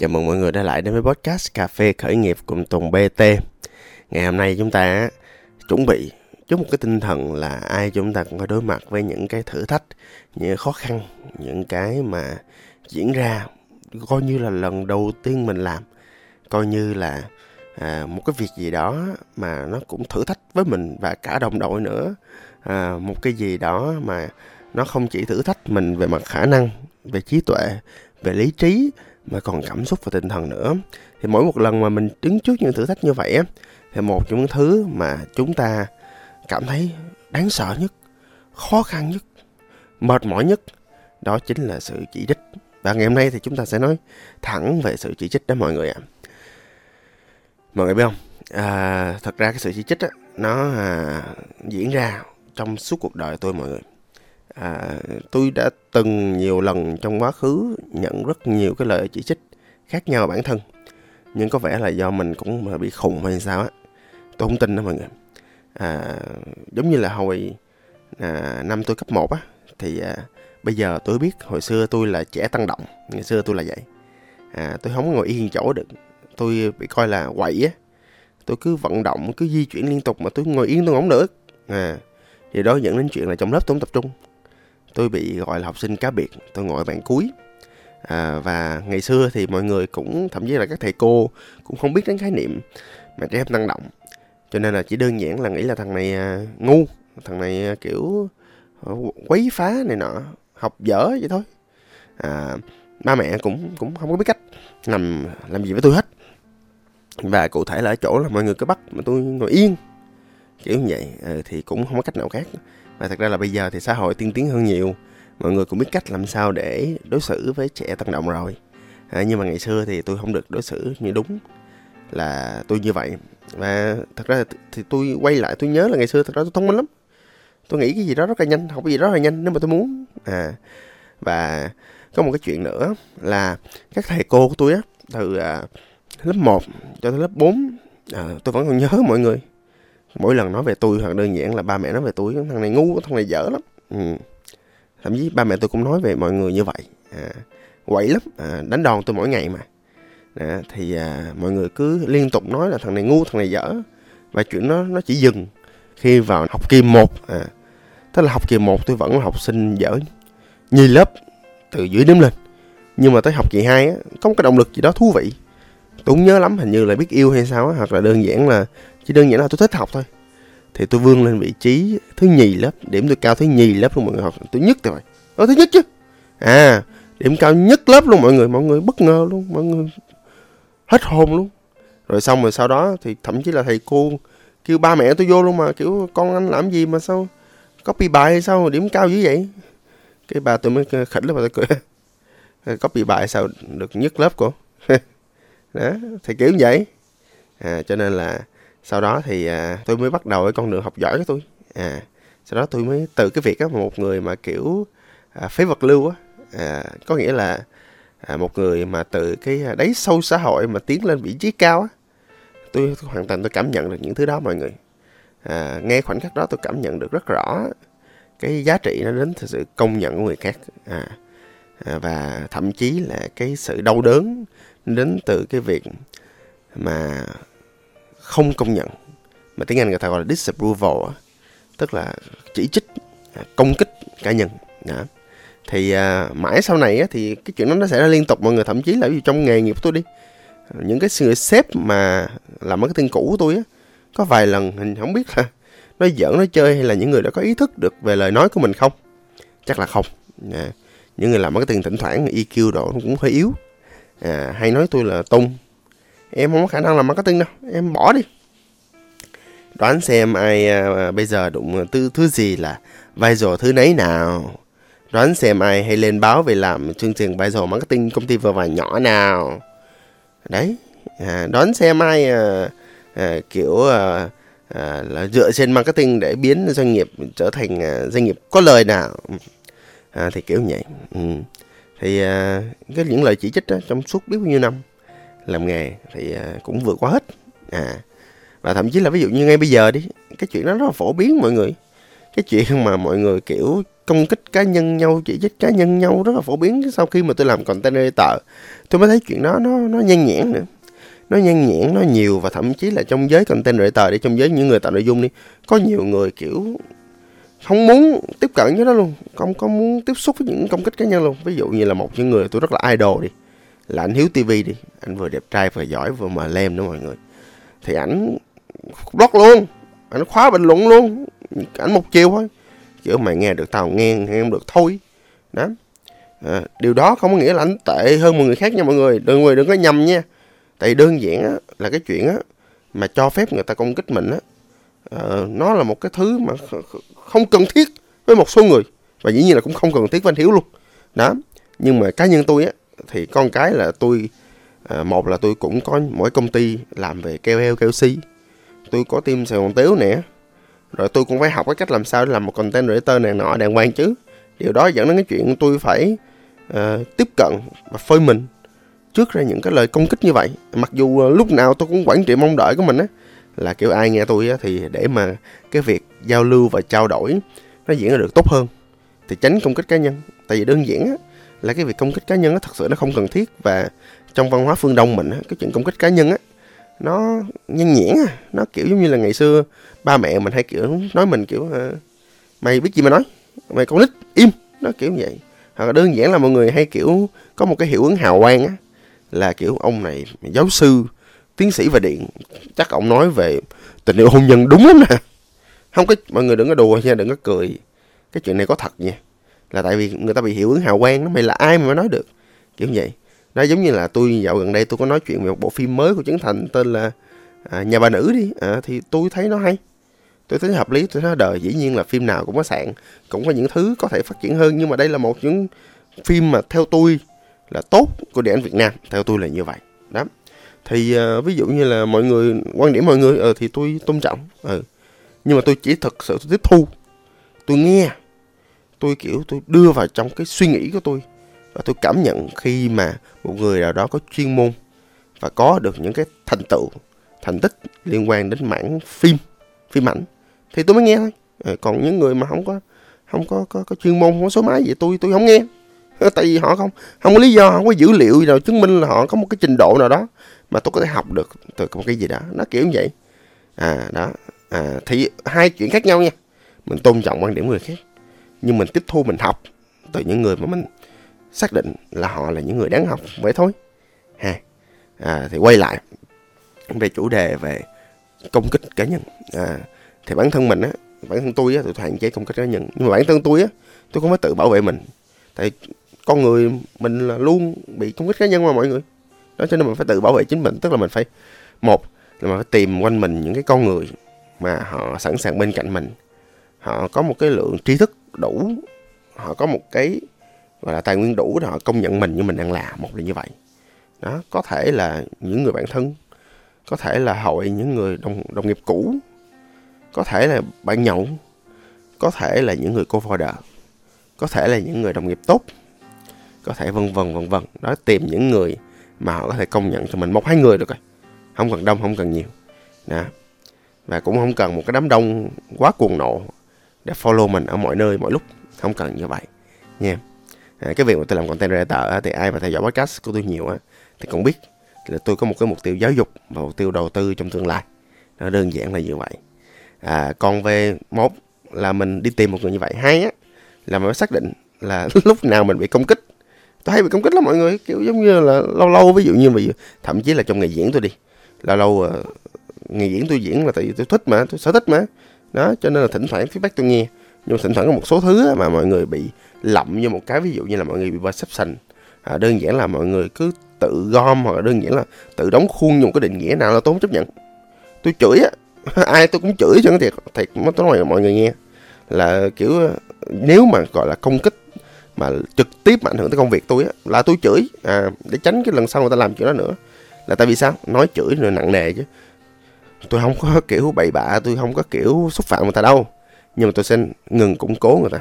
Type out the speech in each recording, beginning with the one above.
Chào mừng mọi người đã lại đến với podcast Cà phê khởi nghiệp cùng Tùng BT. Ngày hôm nay chúng ta chuẩn bị với một cái tinh thần là ai chúng ta cũng phải đối mặt với những cái thử thách, những khó khăn, những cái mà diễn ra coi như là lần đầu tiên mình làm, coi như là à, một cái việc gì đó mà nó cũng thử thách với mình và cả đồng đội nữa, à, một cái gì đó mà nó không chỉ thử thách mình về mặt khả năng, về trí tuệ, về lý trí mà còn cảm xúc và tinh thần nữa. Thì mỗi một lần mà mình đứng trước những thử thách như vậy á thì một trong những thứ mà chúng ta cảm thấy đáng sợ nhất khó khăn nhất mệt mỏi nhất đó chính là sự chỉ trích. Và ngày hôm nay thì chúng ta sẽ nói thẳng về sự chỉ trích đó mọi người ạ. Mọi người biết không? À, thật ra cái sự chỉ trích á nó à, diễn ra trong suốt cuộc đời tôi mọi người à, tôi đã từng nhiều lần trong quá khứ nhận rất nhiều cái lời chỉ trích khác nhau bản thân. Nhưng có vẻ là do mình cũng bị khùng hay sao á. Tôi không tin đó mọi người. À, giống như là hồi à, năm tôi cấp 1 á thì à, bây giờ tôi biết hồi xưa tôi là trẻ tăng động ngày xưa tôi là vậy. À, tôi không ngồi yên chỗ được. Tôi bị coi là quậy á. Tôi cứ vận động cứ di chuyển liên tục mà tôi ngồi yên tôi không được. À thì đó dẫn đến chuyện là trong lớp tôi không tập trung tôi bị gọi là học sinh cá biệt tôi ngồi bạn cuối. À, và ngày xưa thì mọi người cũng thậm chí là các thầy cô cũng không biết đến khái niệm mà trẻ em năng động. Cho nên là chỉ đơn giản là nghĩ là thằng này à, ngu thằng này à, kiểu à, quấy phá này nọ học dở vậy thôi. À, ba mẹ cũng cũng không có biết cách làm làm gì với tôi hết. Và cụ thể là ở chỗ là mọi người cứ bắt mà tôi ngồi yên kiểu như vậy ừ, thì cũng không có cách nào khác. Và thật ra là bây giờ thì xã hội tiên tiến hơn nhiều. Mọi người cũng biết cách làm sao để đối xử với trẻ tăng động rồi. À, nhưng mà ngày xưa thì tôi không được đối xử như đúng là tôi như vậy. Và thật ra thì tôi quay lại tôi nhớ là ngày xưa thật ra tôi thông minh lắm. Tôi nghĩ cái gì đó rất là nhanh học cái gì đó rất là nhanh nếu mà tôi muốn. À và có một cái chuyện nữa là các thầy cô của tôi á từ à, lớp 1 cho tới lớp 4 à, ờ, tôi vẫn còn nhớ mọi người mỗi lần nói về tôi hoặc đơn giản là ba mẹ nói về tôi thằng này ngu thằng này dở lắm. Ừ. thậm chí ba mẹ tôi cũng nói về mọi người như vậy. À, quậy lắm. À, đánh đòn tôi mỗi ngày mà. À, thì à, mọi người cứ liên tục nói là thằng này ngu thằng này dở. Và chuyện nó nó chỉ dừng khi vào học kỳ 1 à, tức là học kỳ 1 tôi vẫn là học sinh dở như lớp từ dưới đếm lên. Nhưng mà tới học kỳ 2 á, có một cái động lực gì đó thú vị. Tôi không nhớ lắm hình như là biết yêu hay sao á hoặc là đơn giản là chỉ đơn giản là tôi thích học thôi. Thì tôi vươn lên vị trí thứ nhì lớp điểm tôi cao thứ nhì lớp luôn mọi người học. Tôi nhất rồi ở thứ nhất chứ? À điểm cao nhất lớp luôn mọi người mọi người bất ngờ luôn mọi người hết hồn luôn. Rồi xong rồi sau đó thì thậm chí là thầy cô kêu ba mẹ tôi vô luôn mà kiểu con anh làm gì mà sao copy bài hay sao điểm cao dữ vậy? Cái bà tôi mới khỉnh lên bà tôi cười. Copy bài sao được nhất lớp của đó thì kiểu như vậy. À, cho nên là sau đó thì à, tôi mới bắt đầu cái con đường học giỏi của tôi. À sau đó tôi mới từ cái việc á một người mà kiểu à, phế vật lưu á à, có nghĩa là à, một người mà từ cái à, đáy sâu xã hội mà tiến lên vị trí cao á tôi, tôi hoàn toàn tôi cảm nhận được những thứ đó mọi người. À, nghe khoảnh khắc đó tôi cảm nhận được rất rõ cái giá trị nó đến từ sự công nhận của người khác. À, à, và thậm chí là cái sự đau đớn đến từ cái việc mà không công nhận mà tiếng Anh người ta gọi là disapproval tức là chỉ trích à, công kích cá nhân đó. thì à, mãi sau này á, thì cái chuyện đó nó xảy ra liên tục mọi người thậm chí là ví dụ trong nghề nghiệp của tôi đi à, những cái người sếp mà làm marketing cũ của tôi á có vài lần mình không biết là nó giỡn nó chơi hay là những người đã có ý thức được về lời nói của mình không chắc là không à, những người làm marketing thỉnh thoảng EQ độ cũng hơi yếu à, hay nói tôi là tung em không có khả năng làm marketing đâu. Em bỏ đi. Đoán xem ai à, bây giờ đụng thứ thứ gì là viral thứ nấy nào. Đoán xem ai hay lên báo về làm chương trình viral marketing công ty vừa và nhỏ nào. Đấy. À, đoán xem ai à, à, kiểu à, à, là dựa trên marketing để biến doanh nghiệp trở thành à, doanh nghiệp có lời nào. À, thì kiểu vậy. Ừ. thì à, cái những lời chỉ trích đó, trong suốt biết bao nhiêu năm làm nghề thì à, cũng vượt qua hết. À và thậm chí là ví dụ như ngay bây giờ đi, cái chuyện đó rất là phổ biến mọi người. Cái chuyện mà mọi người, kiểu, công kích cá nhân nhau, chỉ trích cá nhân nhau rất là phổ biến sau khi mà tôi làm content editor tôi mới thấy chuyện đó nó nó nhan nhãn nữa. Nó nhan nhãn nó nhiều và thậm chí là trong giới content creator đi, trong giới những người tạo nội dung đi, có nhiều người, kiểu, không muốn tiếp cận với nó luôn. Không có muốn tiếp xúc với những công kích cá nhân luôn. Ví dụ như là một những người tôi rất là idol đi là anh hiếu tv đi. Anh vừa đẹp trai vừa giỏi vừa mà lem nữa mọi người. Thì ảnh block luôn. Ảnh khóa bình luận luôn. Ảnh một chiều thôi. Kiểu mày nghe được tao nghe nghe không được thôi. Đó. À, điều đó không có nghĩa là anh tệ hơn một người khác nha mọi người. Đừng người đừng có nhầm nha. Tại đơn giản á, là cái chuyện á, mà cho phép người ta công kích mình á, uh, nó là một cái thứ mà không cần thiết với một số người. Và dĩ nhiên là cũng không cần thiết với anh hiếu luôn. Đó. Nhưng mà cá nhân tôi á thì con cái là tôi à, một là tôi cũng có mỗi công ty làm về keo heo keo si tôi có team sài gòn tiếu nè. Rồi tôi cũng phải học cái cách làm sao để làm một content creator này nọ đàng hoàng chứ. Điều đó dẫn đến cái chuyện tôi phải uh, tiếp cận và phơi mình trước ra những cái lời công kích như vậy. Mặc dù uh, lúc nào tôi cũng quản trị mong đợi của mình á là kiểu ai nghe tôi á thì để mà cái việc giao lưu và trao đổi nó diễn ra được tốt hơn. Thì tránh công kích cá nhân. Tại vì đơn giản á là cái việc công kích cá nhân nó thật sự nó không cần thiết. Và trong văn hóa phương đông mình cái chuyện công kích cá nhân á, nó nhanh nhẽn à. nó kiểu giống như là ngày xưa ba mẹ mình hay kiểu nói mình kiểu ờ, mày biết gì mà nói? Mày con nít, im. Nó kiểu vậy. Hoặc là đơn giản là mọi người hay kiểu có một cái hiệu ứng hào quang á, là kiểu ông này giáo sư, tiến sĩ về điện, chắc ông nói về tình yêu hôn nhân đúng lắm nè. Không có, mọi người đừng có đùa nha, đừng có cười. Cái chuyện này có thật nha là tại vì người ta bị hiệu ứng hào quang nó mày là ai mà nói được kiểu vậy. Nó giống như là tôi dạo gần đây tôi có nói chuyện về một bộ phim mới của Trấn Thành tên là à, nhà bà nữ đi. À, thì tôi thấy nó hay. Tôi thấy hợp lý tôi thấy đời. Dĩ nhiên là phim nào cũng có sạn cũng có những thứ có thể phát triển hơn nhưng mà đây là một những phim mà theo tôi là tốt của điện ảnh Việt Nam. Theo tôi là như vậy. Đó. Thì à, ví dụ như là mọi người quan điểm mọi người uh, thì tôi tôn trọng ừ. Nhưng mà tôi chỉ thực sự tôi tiếp thu tôi nghe tôi kiểu tôi đưa vào trong cái suy nghĩ của tôi. Và tôi cảm nhận khi mà một người nào đó có chuyên môn và có được những cái thành tựu thành tích liên quan đến mảng phim phim ảnh thì tôi mới nghe thôi. À, còn những người mà không có không có có, có chuyên môn không có số máy gì tôi tôi không nghe. Tại vì họ không không có lý do không có dữ liệu nào chứng minh là họ có một cái trình độ nào đó mà tôi có thể học được từ một cái gì đó. Nó kiểu như vậy. À đó. À, thì hai chuyện khác nhau nha. Mình tôn trọng quan điểm người khác nhưng mình tiếp thu mình học từ những người mà mình xác định là họ là những người đáng học. Vậy thôi. Ha. À, thì quay lại về chủ đề về công kích cá nhân. À, thì bản thân mình á bản thân tôi á tôi hạn chế công kích cá nhân. Nhưng mà bản thân tôi á tôi không phải tự bảo vệ mình. Tại con người mình là luôn bị công kích cá nhân mà mọi người. Đó cho nên mình phải tự bảo vệ chính mình. Tức là mình phải một là mình phải tìm quanh mình những cái con người mà họ sẵn sàng bên cạnh mình. Họ có một cái lượng tri thức đủ. Họ có một cái, gọi là, tài nguyên đủ để họ công nhận mình như mình đang làm một là như vậy. Đó, có thể là những người bạn thân, có thể là hội những người đồng đồng nghiệp cũ, có thể là bạn nhậu, có thể là những người cô folder có thể là những người đồng nghiệp tốt, có thể vân vân vân vân. Đó, tìm những người mà họ có thể công nhận cho mình. Một, hai người được rồi. Không cần đông, không cần nhiều. Đó. Và cũng không cần một cái đám đông quá cuồng nộ để follow mình ở mọi nơi mọi lúc. Không cần như vậy. Nha. À, cái việc mà tôi làm content creator thì ai mà theo dõi podcast của tôi nhiều á thì cũng biết là tôi có một cái mục tiêu giáo dục và mục tiêu đầu tư trong tương lai. Nó đơn giản là như vậy. À, còn về một là mình đi tìm một người như vậy hai á là mình phải xác định là lúc nào mình bị công kích. Tôi hay bị công kích lắm mọi người kiểu giống như là lâu lâu ví dụ như mà thậm chí là trong ngày diễn tôi đi. Lâu lâu ờ, uh, ngày diễn tôi diễn là tại vì tôi thích mà tôi sở thích mà đó cho nên là thỉnh thoảng feedback tôi nghe. Nhưng mà thỉnh thoảng có một số thứ mà mọi người bị lậm như một cái ví dụ như là mọi người bị perception. À, đơn giản là mọi người cứ tự gom hoặc là đơn giản là tự đóng khuôn dùng cái định nghĩa nào là tôi không chấp nhận. Tôi chửi á ai tôi cũng chửi cho nó thiệt thiệt tôi nói mọi người nghe. Là kiểu nếu mà gọi là công kích mà trực tiếp ảnh hưởng tới công việc tôi á là tôi chửi. À, để tránh cái lần sau người ta làm chuyện đó nữa. Là tại vì sao? Nói chửi rồi nặng nề chứ tôi không có kiểu bậy bạ tôi không có kiểu xúc phạm người ta đâu. Nhưng mà tôi sẽ ngừng củng cố người ta.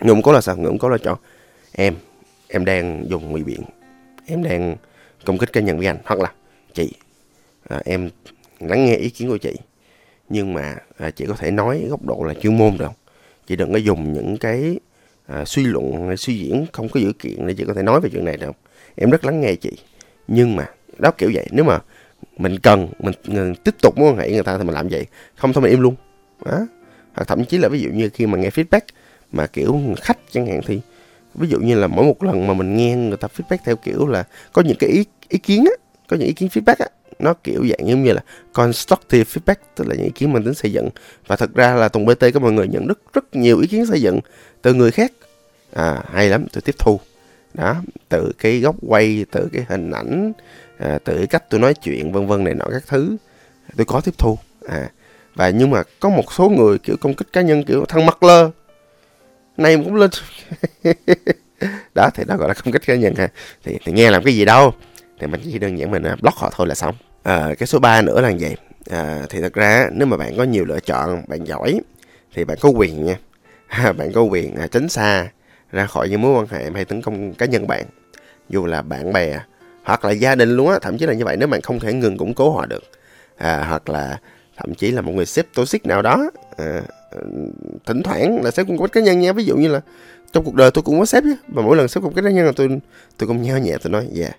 Ngừng củng cố là sao? Ngừng củng cố là cho em em đang dùng ngụy biện. Em đang công kích cá nhân với anh hoặc là chị. À, em lắng nghe ý kiến của chị. Nhưng mà à, chị có thể nói góc độ là chuyên môn được. Không chị đừng có dùng những cái à, suy luận suy diễn không có dữ kiện để chị có thể nói về chuyện này đâu em rất lắng nghe chị. Nhưng mà đó kiểu vậy. Nếu mà mình cần mình, mình tiếp tục mối quan hệ người ta thì mình làm vậy. Không thôi mình im luôn. Đó. hoặc thậm chí là ví dụ như khi mà nghe feedback mà kiểu khách chẳng hạn thì ví dụ như là mỗi một lần mà mình nghe người ta feedback theo kiểu là có những cái ý ý kiến á có những ý kiến feedback á nó kiểu dạng giống như là constructive feedback tức là những ý kiến mang tính xây dựng. Và thật ra là Tùng BT có mọi người nhận rất rất nhiều ý kiến xây dựng từ người khác. À hay lắm tôi tiếp thu. Đó từ cái góc quay từ cái hình ảnh à, từ cách tôi nói chuyện vân vân này nọ các thứ. Tôi có tiếp thu à. Và nhưng mà có một số người kiểu công kích cá nhân kiểu thằng mặt lơ. Này cũng lên đó thì đó gọi là công kích cá nhân ha. Thì, thì nghe làm cái gì đâu. Thì mình chỉ đơn giản mình à, block họ thôi là xong. À, cái số 3 nữa là vậy. À, thì thật ra nếu mà bạn có nhiều lựa chọn bạn giỏi thì bạn có quyền nha. Bạn có quyền à, tránh xa ra khỏi những mối quan hệ hay tấn công cá nhân bạn. Dù là bạn bè hoặc là gia đình luôn á thậm chí là như vậy nếu bạn không thể ngừng củng cố họ được. À, hoặc là thậm chí là một người sếp toxic nào đó à, thỉnh thoảng là sếp cũng có cá nhân nha. Ví dụ như là trong cuộc đời tôi cũng có sếp nhé và mỗi lần sếp cũng có cá nhân là tôi tôi cũng nhao nhẹ tôi nói dạ yeah,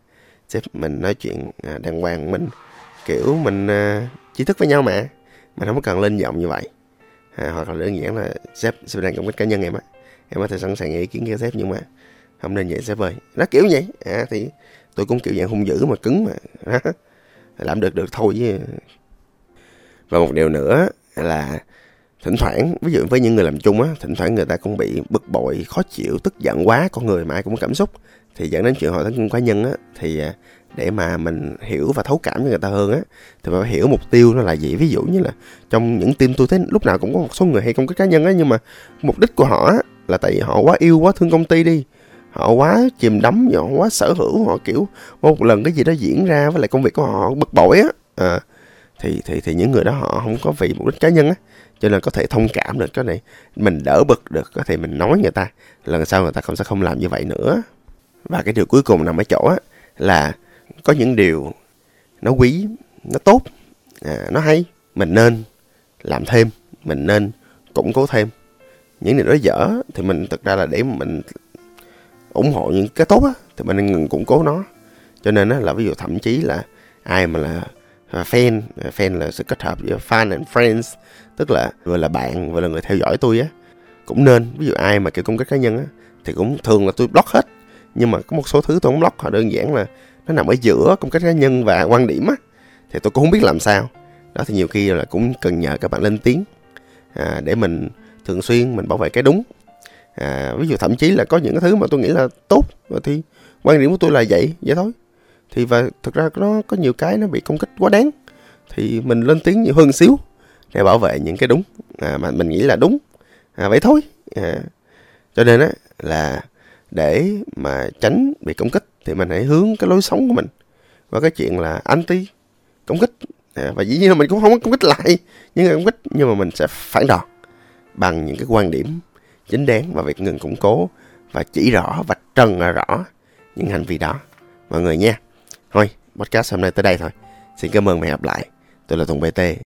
sếp mình nói chuyện à, đàng hoàng mình kiểu mình à, trí thức với nhau mà mình không có cần lên giọng như vậy. À, hoặc là đơn giản là sếp sếp đang công kích cá nhân em á em có thể sẵn sàng ý kiến với sếp nhưng mà không nên vậy sếp ơi nó kiểu vậy. À, thì tôi cũng kiểu dạng hung dữ mà cứng mà đó. làm được được thôi chứ. Và một điều nữa là thỉnh thoảng, ví dụ với những người làm chung á, thỉnh thoảng người ta cũng bị bực bội, khó chịu, tức giận quá, con người mà ai cũng có cảm xúc. Thì dẫn đến chuyện họ tấn công cá nhân á, thì à, để mà mình hiểu và thấu cảm với người ta hơn á, thì phải hiểu mục tiêu nó là gì. Ví dụ như là trong những team tôi thấy lúc nào cũng có một số người hay công kích cá nhân á, nhưng mà mục đích của họ á là tại vì họ quá yêu, quá thương công ty đi họ quá chìm đắm họ quá sở hữu họ kiểu một lần cái gì đó diễn ra với lại công việc của họ bực bội á. À, thì thì thì những người đó họ không có vì mục đích cá nhân á cho nên có thể thông cảm được cái này. Mình đỡ bực được có thể mình nói người ta lần sau người ta không sẽ không làm như vậy nữa. Và cái điều cuối cùng nằm ở chỗ á là có những điều nó quý nó tốt. À, nó hay mình nên làm thêm mình nên củng cố thêm. Những điều đó dở thì mình thực ra là để mình ủng hộ những cái tốt á thì mình nên ngừng củng cố nó cho nên á là ví dụ thậm chí là ai mà là fan fan là sự kết hợp giữa fan and friends tức là vừa là bạn vừa là người theo dõi tôi á cũng nên. Ví dụ ai mà kiểu công kích cá nhân á thì cũng thường là tôi block hết. Nhưng mà có một số thứ tôi không block họ đơn giản là nó nằm ở giữa công kích cá nhân và quan điểm á thì tôi cũng không biết làm sao. Đó thì nhiều khi là cũng cần nhờ các bạn lên tiếng à, để mình thường xuyên mình bảo vệ cái đúng à, ví dụ thậm chí là có những cái thứ mà tôi nghĩ là tốt thì quan điểm của tôi là vậy vậy thôi. Thì và thực ra nó có nhiều cái nó bị công kích quá đáng. Thì mình lên tiếng nhiều hơn xíu để bảo vệ những cái đúng à, mà mình nghĩ là đúng. À, vậy thôi. À, cho nên á là để mà tránh bị công kích thì mình hãy hướng cái lối sống của mình và cái chuyện là anti công kích. À, và dĩ nhiên là mình cũng không có công kích lại những người công kích nhưng mà mình sẽ phản đòn bằng những cái quan điểm chính đáng và việc ngừng củng cố và chỉ rõ và trần là rõ những hành vi đó. Mọi người nha. Thôi, podcast hôm nay tới đây thôi. Xin cảm ơn và hẹn gặp lại. Tôi là tùng bt